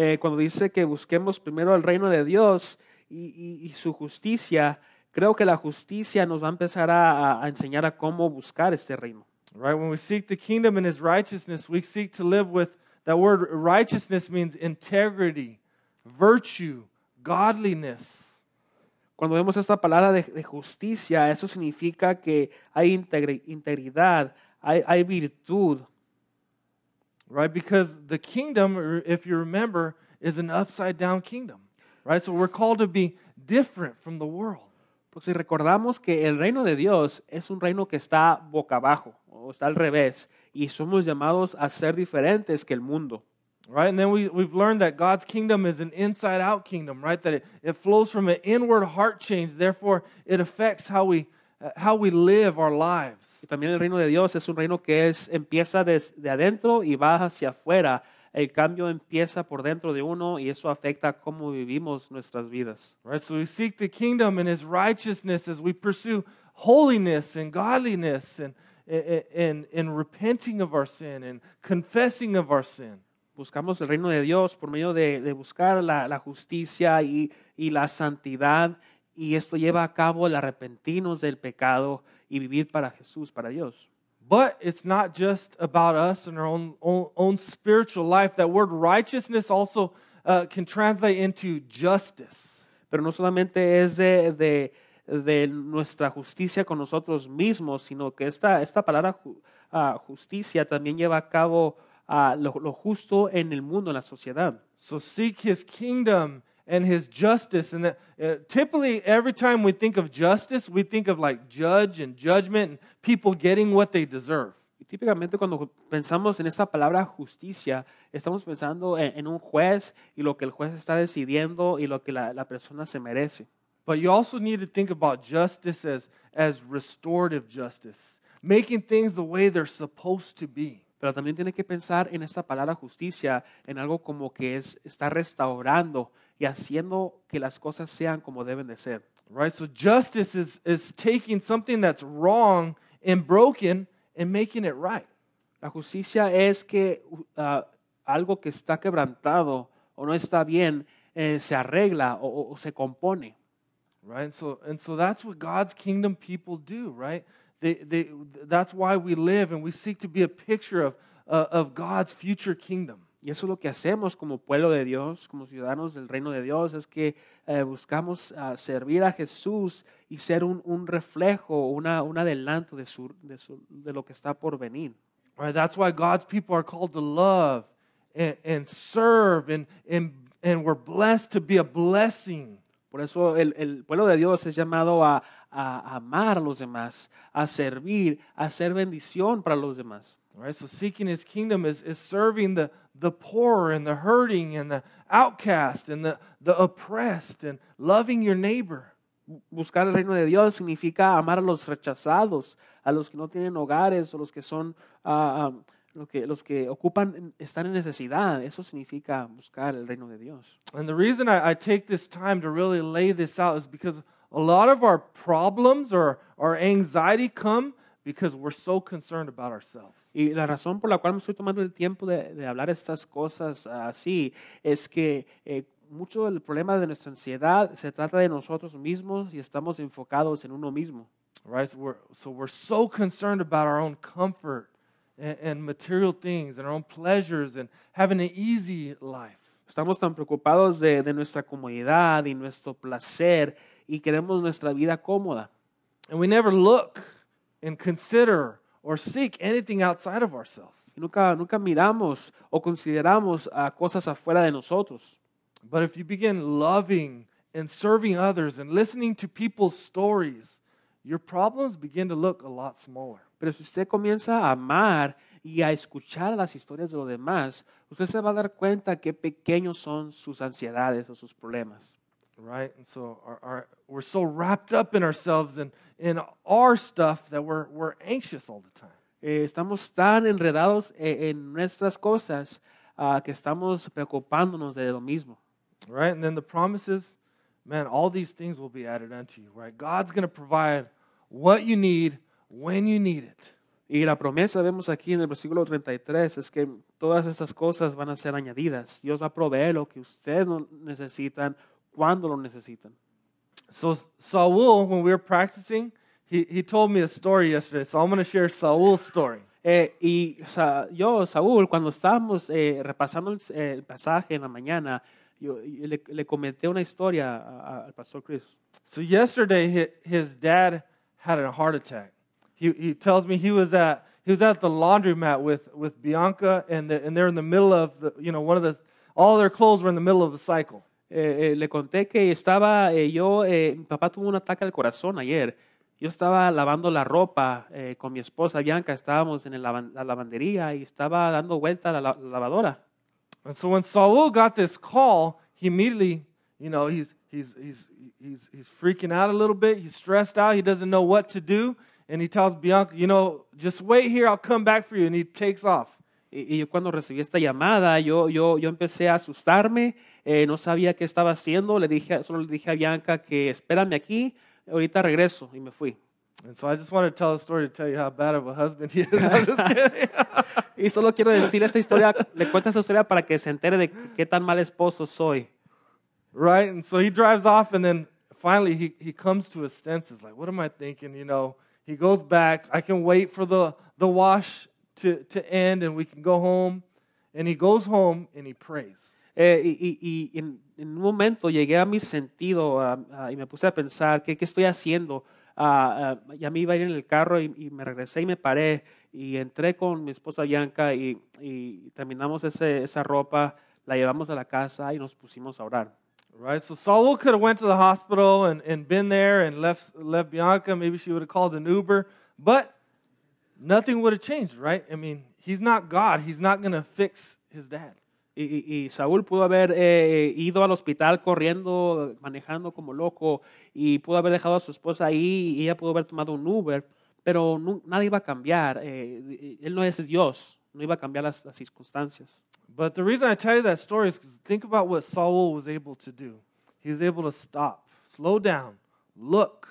Eh, cuando dice que busquemos primero el reino de Dios y, y- y su justicia, creo que la justicia nos va a empezar a, a enseñar a cómo buscar este reino. Right? When we seek the kingdom and his righteousness, we seek to live with that word righteousness means integrity, virtue, godliness. Cuando vemos esta palabra de, de justicia, eso significa que hay integri- integridad, hay, hay virtud, Right? Because the kingdom, if you remember, is an upside down kingdom. Right? So we're called to be different from the world. Si recordamos que el reino de Dios es un reino que está boca abajo o está al revés y somos llamados a ser diferentes que el mundo. right? And then we, we've learned that God's kingdom is an inside out kingdom, right? That it, it flows from an inward heart change. Therefore, it affects how we, Uh, how we live our lives. Y también el reino de Dios es un reino que es, empieza desde adentro y va hacia afuera. El cambio empieza por dentro de uno y eso afecta cómo vivimos nuestras vidas. Right? So we seek the kingdom and his righteousness as we pursue holiness and godliness and, and, and, and repenting of our sin and confessing of our sin. Buscamos el reino de Dios por medio de, de buscar la, la justicia y, y la santidad y esto lleva a cabo el arrepentirnos del pecado y vivir para Jesús, para Dios. But it's not just about us and our own, own, own spiritual life. That word righteousness also uh, can translate into justice. Pero no solamente es de, de- de nuestra justicia con nosotros mismos, sino que esta, esta palabra ah, justicia también lleva a cabo ah, lo, lo justo en el mundo, en la sociedad. So seek his kingdom and his justice. And that, uh, typically, every time we think of justice, we think of like judge and judgment and people getting what they deserve. Y típicamente cuando pensamos en esta palabra justicia, estamos pensando en, en un juez y lo que el juez está decidiendo y lo que la, la persona se merece. But you also need to think about justice as, as restorative justice, making things the way they're supposed to be. Pero también tiene que pensar en esta palabra justicia, en algo como que es está restaurando y haciendo que las cosas sean como deben de ser. Right? So justice is, is taking something that's wrong and broken and making it right. La justicia es que uh, algo que está quebrantado o no está bien eh, se arregla o- o- o se compone. right? And so, and so that's what God's kingdom people do, right? They, they, that's why we live and we seek to be a picture of, uh, of God's future kingdom. Y eso es lo que hacemos como pueblo de Dios, como ciudadanos del reino de Dios, es que eh, buscamos ah, servir a Jesús y ser un, un reflejo, una, un adelanto de, su, de, su- de lo que está por venir. Right? That's why God's people are called to love and, and serve, and, and, and we're blessed to be a blessing. Por eso el, el pueblo de Dios es llamado a, a amar a los demás, a servir, a ser bendición para los demás. Right? So seeking his kingdom is, is serving the, the poor and the hurting and the outcast and the, the oppressed and loving your neighbor. Buscar el reino de Dios significa amar a los rechazados, a los que no tienen hogares o los que son ah, ah, los que, los que ocupan, están en necesidad. Eso significa buscar el reino de Dios. And the reason I, I take this time to really lay this out is because a lot of our problems or our anxiety come because we're so concerned about ourselves. Y la razón por la cual me estoy tomando el tiempo de, de hablar estas cosas así es que eh, mucho del problema de nuestra ansiedad se trata de nosotros mismos y estamos enfocados en uno mismo. Right? So we're, so we're so concerned about our own comfort and, and material things and our own pleasures and having an easy life. Estamos tan preocupados de, de nuestra comodidad y nuestro placer y queremos nuestra vida cómoda. And we never look and consider or seek anything outside of ourselves. Y nunca, nunca miramos o consideramos a cosas afuera de nosotros. But if you begin loving and serving others and listening to people's stories, your problems begin to look a lot smaller. Pero si usted comienza a amar y a escuchar las historias de los demás, usted se va a dar cuenta qué pequeños son sus ansiedades o sus problemas. Right? And so our, our, we're so wrapped up in ourselves and in our stuff that we're, we're anxious all the time. Eh, estamos tan enredados e- en nuestras cosas ah, que estamos preocupándonos de lo mismo. Right? And then the promise is, man, all these things will be added unto you. Right? God's going to provide what you need when you need it. Y la promesa vemos aquí en el versículo 33 es que todas estas cosas van a ser añadidas. Dios va a proveer lo que ustedes necesitan cuando lo necesitan. So Saul, when we were practicing, he, he told me a story yesterday. So I'm going to share Saul's story. Eh, y Sa- yo, Saúl, cuando estábamos eh, repasando el, el pasaje en la mañana, yo, yo le, le comenté una historia a- a- al pastor Chris. So yesterday, hi- his dad had a heart attack. He, he tells me he was at he was at the laundromat with, with Bianca, and the, and they're in the middle of the you know one of the all their clothes were in the middle of the cycle. Eh, eh, le conté que estaba eh, yo, mi papá tuvo un ataque al corazón ayer. Yo estaba lavando la ropa con mi esposa Bianca, estábamos en la lavandería y estaba dando vuelta a la, la- lavadora. And so when Saul got this call, he immediately, you know, he's, he's, he's, he's, he's freaking out a little bit. He's stressed out. He doesn't know what to do. And he tells Bianca, you know, just wait here. I'll come back for you. And he takes off. Y, y yo cuando recibí esta llamada, yo, yo, yo empecé a asustarme, eh, no sabía qué estaba haciendo, le dije, solo le dije a Bianca que espérame aquí, ahorita regreso y me fui. And so I just wanted to tell a story to tell you how bad of a husband he is. I'm just kidding. Y solo quiero decir esta historia, le cuento esta historia para que se entere de qué tan mal esposo soy. right? And so he drives off, and then finally he, he comes to his senses. Like, what am I thinking? You know, he goes back. I can wait for the, the wash to, to end, and we can go home. And he goes home and he prays. Eh, y y- y en, en un momento llegué a mi sentido ah, ah, y me puse a pensar, ¿qué, qué estoy haciendo? Ah, ya me iba a ir en el carro y, y me regresé y me paré y entré con mi esposa Bianca y, y terminamos ese- esa ropa, la llevamos a la casa y nos pusimos a orar. Right? So Saul could have went to the hospital and, and been there and left, left Bianca. Maybe she would have called an Uber. But nothing would have changed, right? I mean, he's not God. He's not going to fix his dad. Y, y- y Saúl pudo haber eh, ido al hospital corriendo, manejando como loco, y pudo haber dejado a su esposa ahí y ella pudo haber tomado un Uber, pero nu- nada iba a cambiar. eh, él no es Dios, no iba a cambiar las, las circunstancias. But the reason I tell you that story is because think about what Saul was able to do. He was able to stop, slow down, look,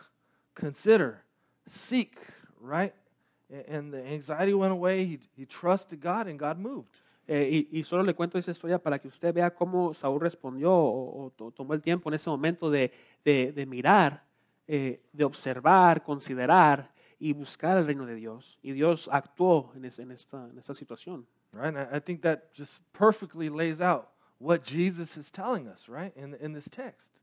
consider, seek, right? And the anxiety went away. He, he trusted God, and God moved. Eh, y, y solo le cuento esa historia para que usted vea cómo Saúl respondió o, o to- tomó el tiempo en ese momento de, de- de mirar, eh, de observar, considerar y buscar el reino de Dios. Y Dios actuó en, es- en esta, en esta situación. Right? And I I think that just perfectly lays out what Jesus is telling us, right, in, in this text.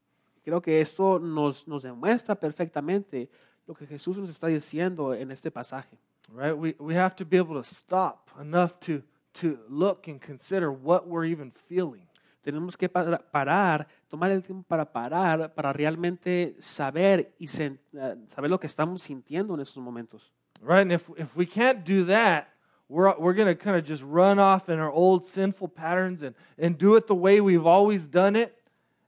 Creo que esto nos, nos demuestra perfectamente lo que Jesús nos está diciendo en este pasaje. Right? We, we have to be able to stop enough to, to look and consider what we're even feeling. Tenemos que para- parar, tomar el tiempo para parar, para realmente saber y eh, saber lo que estamos sintiendo en esos momentos. Right? And if, if we can't do that, we're, we're going to kind of just run off in our old sinful patterns and, and do it the way we've always done it.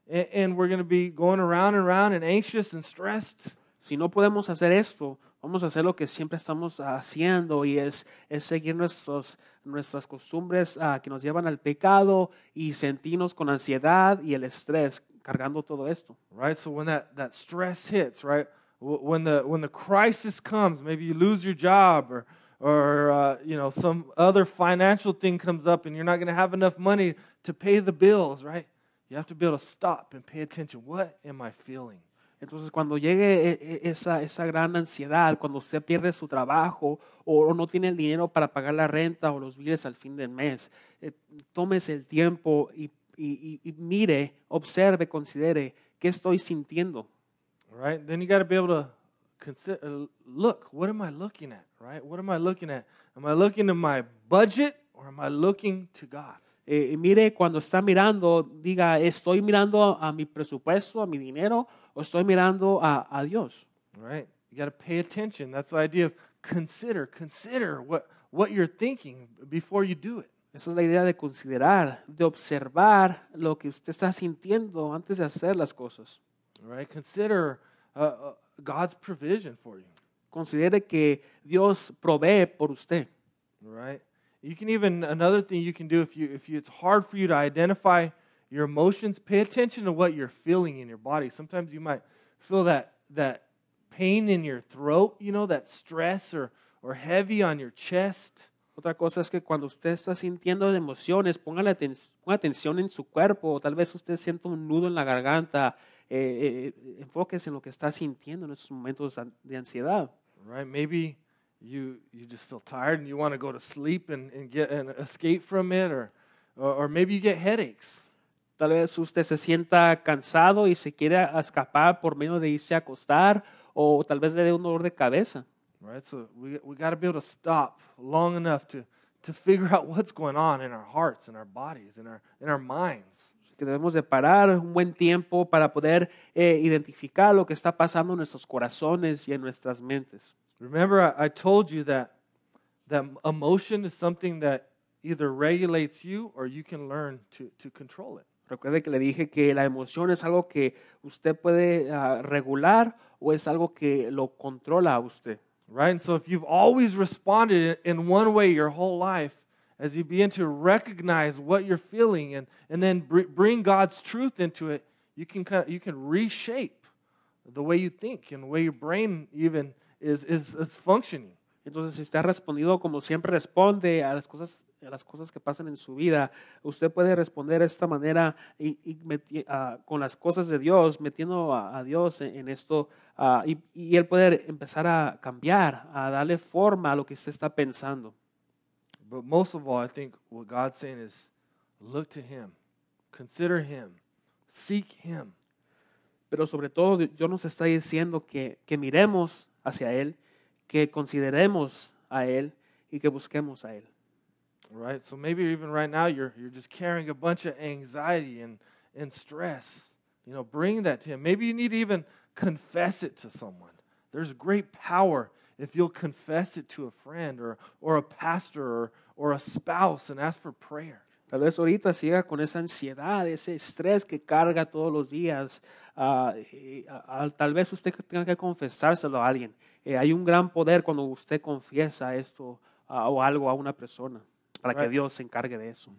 And, and we're going to be going around and around and anxious and stressed. Si no podemos hacer esto, vamos a hacer lo que siempre estamos haciendo y es, es seguir nuestros, nuestras costumbres ah, que nos llevan al pecado y sentirnos con ansiedad y el estrés cargando todo esto. right? So when that, that stress hits, right? When the when the crisis comes, maybe you lose your job or or uh, you know some other financial thing comes up and you're not going to have enough money to pay the bills, right? You have to be able to stop and pay attention. What am I feeling? Entonces, cuando llegue e- e- esa, esa gran ansiedad, cuando usted pierde su trabajo o no tiene el dinero para pagar la renta o los biles al fin del mes, eh, tómese el tiempo y, y- y- mire, observe, considere qué estoy sintiendo. Right? Then you got to be able to consider uh, look, what am I looking at, right? What am I looking at? Am I looking at my budget or am I looking to God? Eh, y mire, cuando está mirando, diga, ¿estoy mirando a mi presupuesto, a mi dinero, o estoy mirando a, a Dios? right? You got to pay attention. That's the idea of consider. Consider what, what you're thinking before you do it. Esa es la idea de considerar, de observar lo que usted está sintiendo antes de hacer las cosas. Right? Consider uh, uh, God's provision for you. Considere que Dios provee por usted. Right? You can even another thing you can do if you if you, it's hard for you to identify your emotions, pay attention to what you're feeling in your body. Sometimes you might feel that that pain in your throat, you know, that stress or or heavy on your chest. Otra cosa es que cuando usted está sintiendo emociones, póngale aten- ponga atención en su cuerpo, o tal vez usted sienta un nudo en la garganta, eh, eh, enfóquese en lo que está sintiendo en esos momentos de ansiedad. right? Maybe you you just feel tired and you want to go to sleep and, and get and escape from it, or, or or maybe you get headaches. Tal vez usted se sienta cansado y se quiere escapar por medio de irse a acostar, o tal vez le dé un dolor de cabeza. Right? So we we got to be able to stop long enough to to figure out what's going on in our hearts, in our bodies, in our in our minds. Que debemos de parar un buen tiempo para poder eh, identificar lo que está pasando en nuestros corazones y en nuestras mentes. Remember, I, I told you that that emotion is something that either regulates you or you can learn to to control it. Recuerde que le dije que la emoción es algo que usted puede ah, regular o es algo que lo controla a usted. Right? And so if you've always responded in in one way your whole life, as you begin to recognize what you're feeling and, and then br- bring God's truth into it, you can, kind of, you can reshape the way you think and the way your brain even is, is, is functioning. Entonces, si usted ha respondido como siempre responde a las cosas, a las cosas que pasan en su vida, usted puede responder de esta manera y, y meti- ah, con las cosas de Dios, metiendo a, a Dios en, en esto, ah, y, y Él puede empezar a cambiar, a darle forma a lo que usted está pensando. But most of all, I think what God's saying is look to Him, consider Him, seek Him. Pero sobre todo, Dios nos está diciendo que, que miremos hacia Él, que consideremos a Él y que busquemos a Él. Right? So maybe even right now you're, you're just carrying a bunch of anxiety and, and stress. You know, bring that to Him. Maybe you need to even confess it to someone. There's great power if you'll confess it to a friend or, or a pastor or, or a spouse and ask for prayer. Tal vez ahorita siga con esa ansiedad, ese estrés que carga todos los días. Ah, y, ah, tal vez usted tenga que confesárselo a alguien. Eh, hay un gran poder cuando usted confiesa esto ah, o algo a una persona para que Dios se encargue de eso.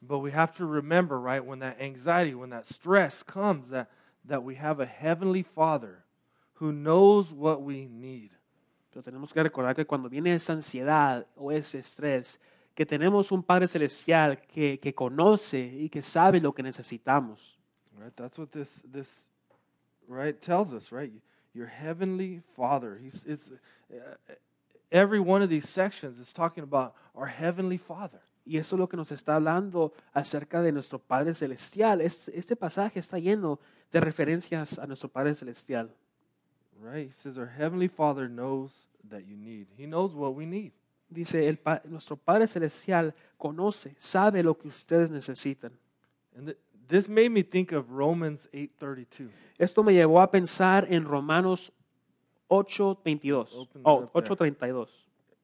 But we have to remember, right, when that anxiety, when that stress comes, that, that we have a heavenly Father who knows what we need. Pero tenemos que recordar que cuando viene esa ansiedad o ese estrés, que tenemos un Padre Celestial que, que conoce y que sabe lo que necesitamos. Right? That's what this this right tells us, right? Your heavenly Father. He's, it's, uh, every one of these sections is talking about our heavenly Father. Y eso es lo que nos está hablando acerca de nuestro Padre Celestial. Es- este pasaje está lleno de referencias a nuestro Padre Celestial. Right? He says our heavenly Father knows that you need. He knows what we need. Dice, el nuestro Padre Celestial conoce, sabe lo que ustedes necesitan. And th- this made me think of Romans 8:32. Esto me llevó a pensar en Romanos 8:22. Open it Oh, up there. 8:32.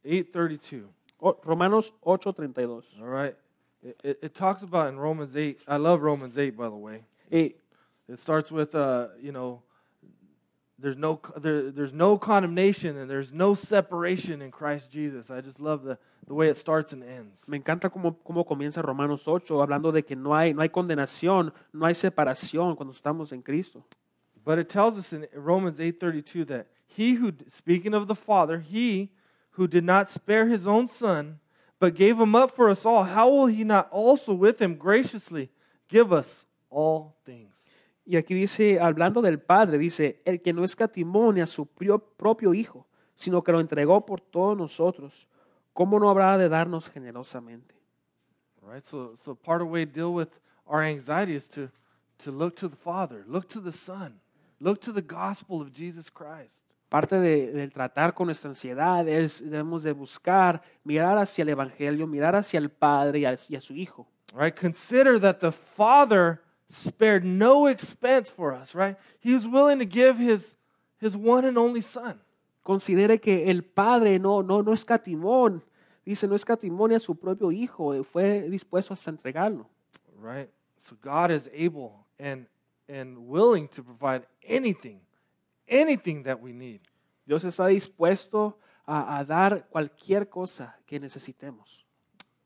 8:32. Oh, Romanos 8:32. All right. It, it, it talks about in Romans 8. I love Romans 8 by the way. Eh, It starts with uh, you know, there's no there, there's no condemnation and there's no separation in Christ Jesus. I just love the, the way it starts and ends. me encanta cómo, cómo comienza Romanos 8, hablando de que no hay, no hay condenación, no hay separación cuando estamos en Cristo. But it tells us in Romans 8:32 that he who speaking of the Father, he who did not spare his own son, but gave him up for us all, how will he not also with him graciously give us all things? Y aquí dice, hablando del Padre, dice, el que no escatimó ni a su propio Hijo, sino que lo entregó por todos nosotros, ¿cómo no habrá de darnos generosamente? Right? So so part of the way to deal with our anxiety is to to look to the Father, look to the Son, look to the gospel of Jesus Christ. Parte de- del tratar con nuestra ansiedad es, debemos de buscar, mirar hacia el Evangelio, mirar hacia el Padre y a, y a su Hijo. Right? Consider that the Father spared no expense for us, right? He was willing to give his his one and only son. Considere que el Padre no, no, no escatimó, dice, no escatimó ni a su propio Hijo, eh, fue dispuesto hasta entregarlo. right? So God is able and and willing to provide anything, anything that we need. Dios está dispuesto a, a dar cualquier cosa que necesitemos.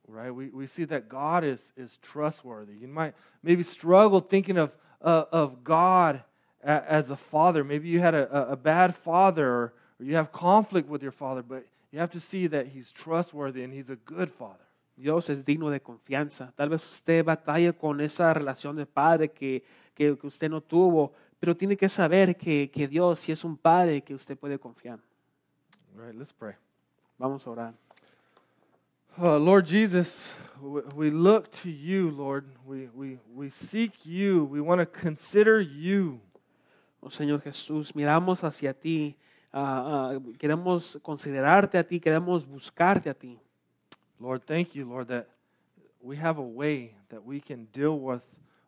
Right? We, we see that God is is trustworthy. You might maybe struggle thinking of uh, of God as a father. Maybe you had a, a, a bad father or, or you have conflict with your father, but you have to see that he's trustworthy and he's a good father. Dios es digno de confianza. Tal vez usted batalla con esa relación de padre que, que, que usted no tuvo, pero tiene que saber que, que Dios sí es un padre que usted puede confiar. Right? Let's pray. Vamos a orar. Uh, Lord Jesus, we, look to you, Lord. We, we, we seek you. We want to consider you. Oh, Señor Jesús, miramos hacia ti, ah, ah, queremos considerarte a ti, queremos buscarte a ti. Lord, thank you, Lord, that we have a way that we can deal with,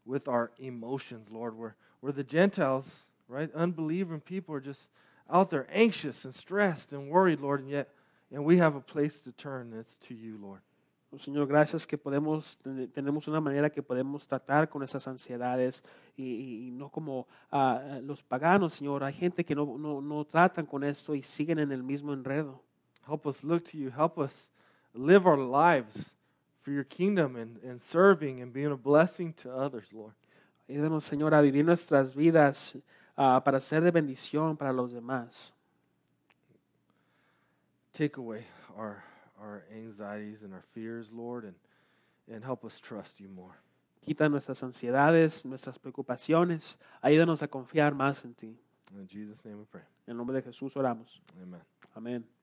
with our emotions, Lord. Where, where the Gentiles, right, unbelieving people are just out there anxious and stressed and worried, Lord, and yet and we have a place to turn, and it's to you, Lord. Señor, gracias que podemos, tenemos una manera que podemos tratar con esas ansiedades y, y- no como ah, los paganos, Señor. Hay gente que no, no, no tratan con esto y siguen en el mismo enredo. Help us look to you. Help us live our lives for your kingdom and, and serving and being a blessing to others, Lord. Ayúdanos, Señor, a vivir nuestras vidas ah, para ser de bendición para los demás. Take away our, our anxieties and our fears, Lord, and, and help us trust you more. Quita nuestras ansiedades, nuestras preocupaciones. Ayúdanos a confiar más en ti. In Jesus' name we pray. En el nombre de Jesús oramos. Amen. Amén.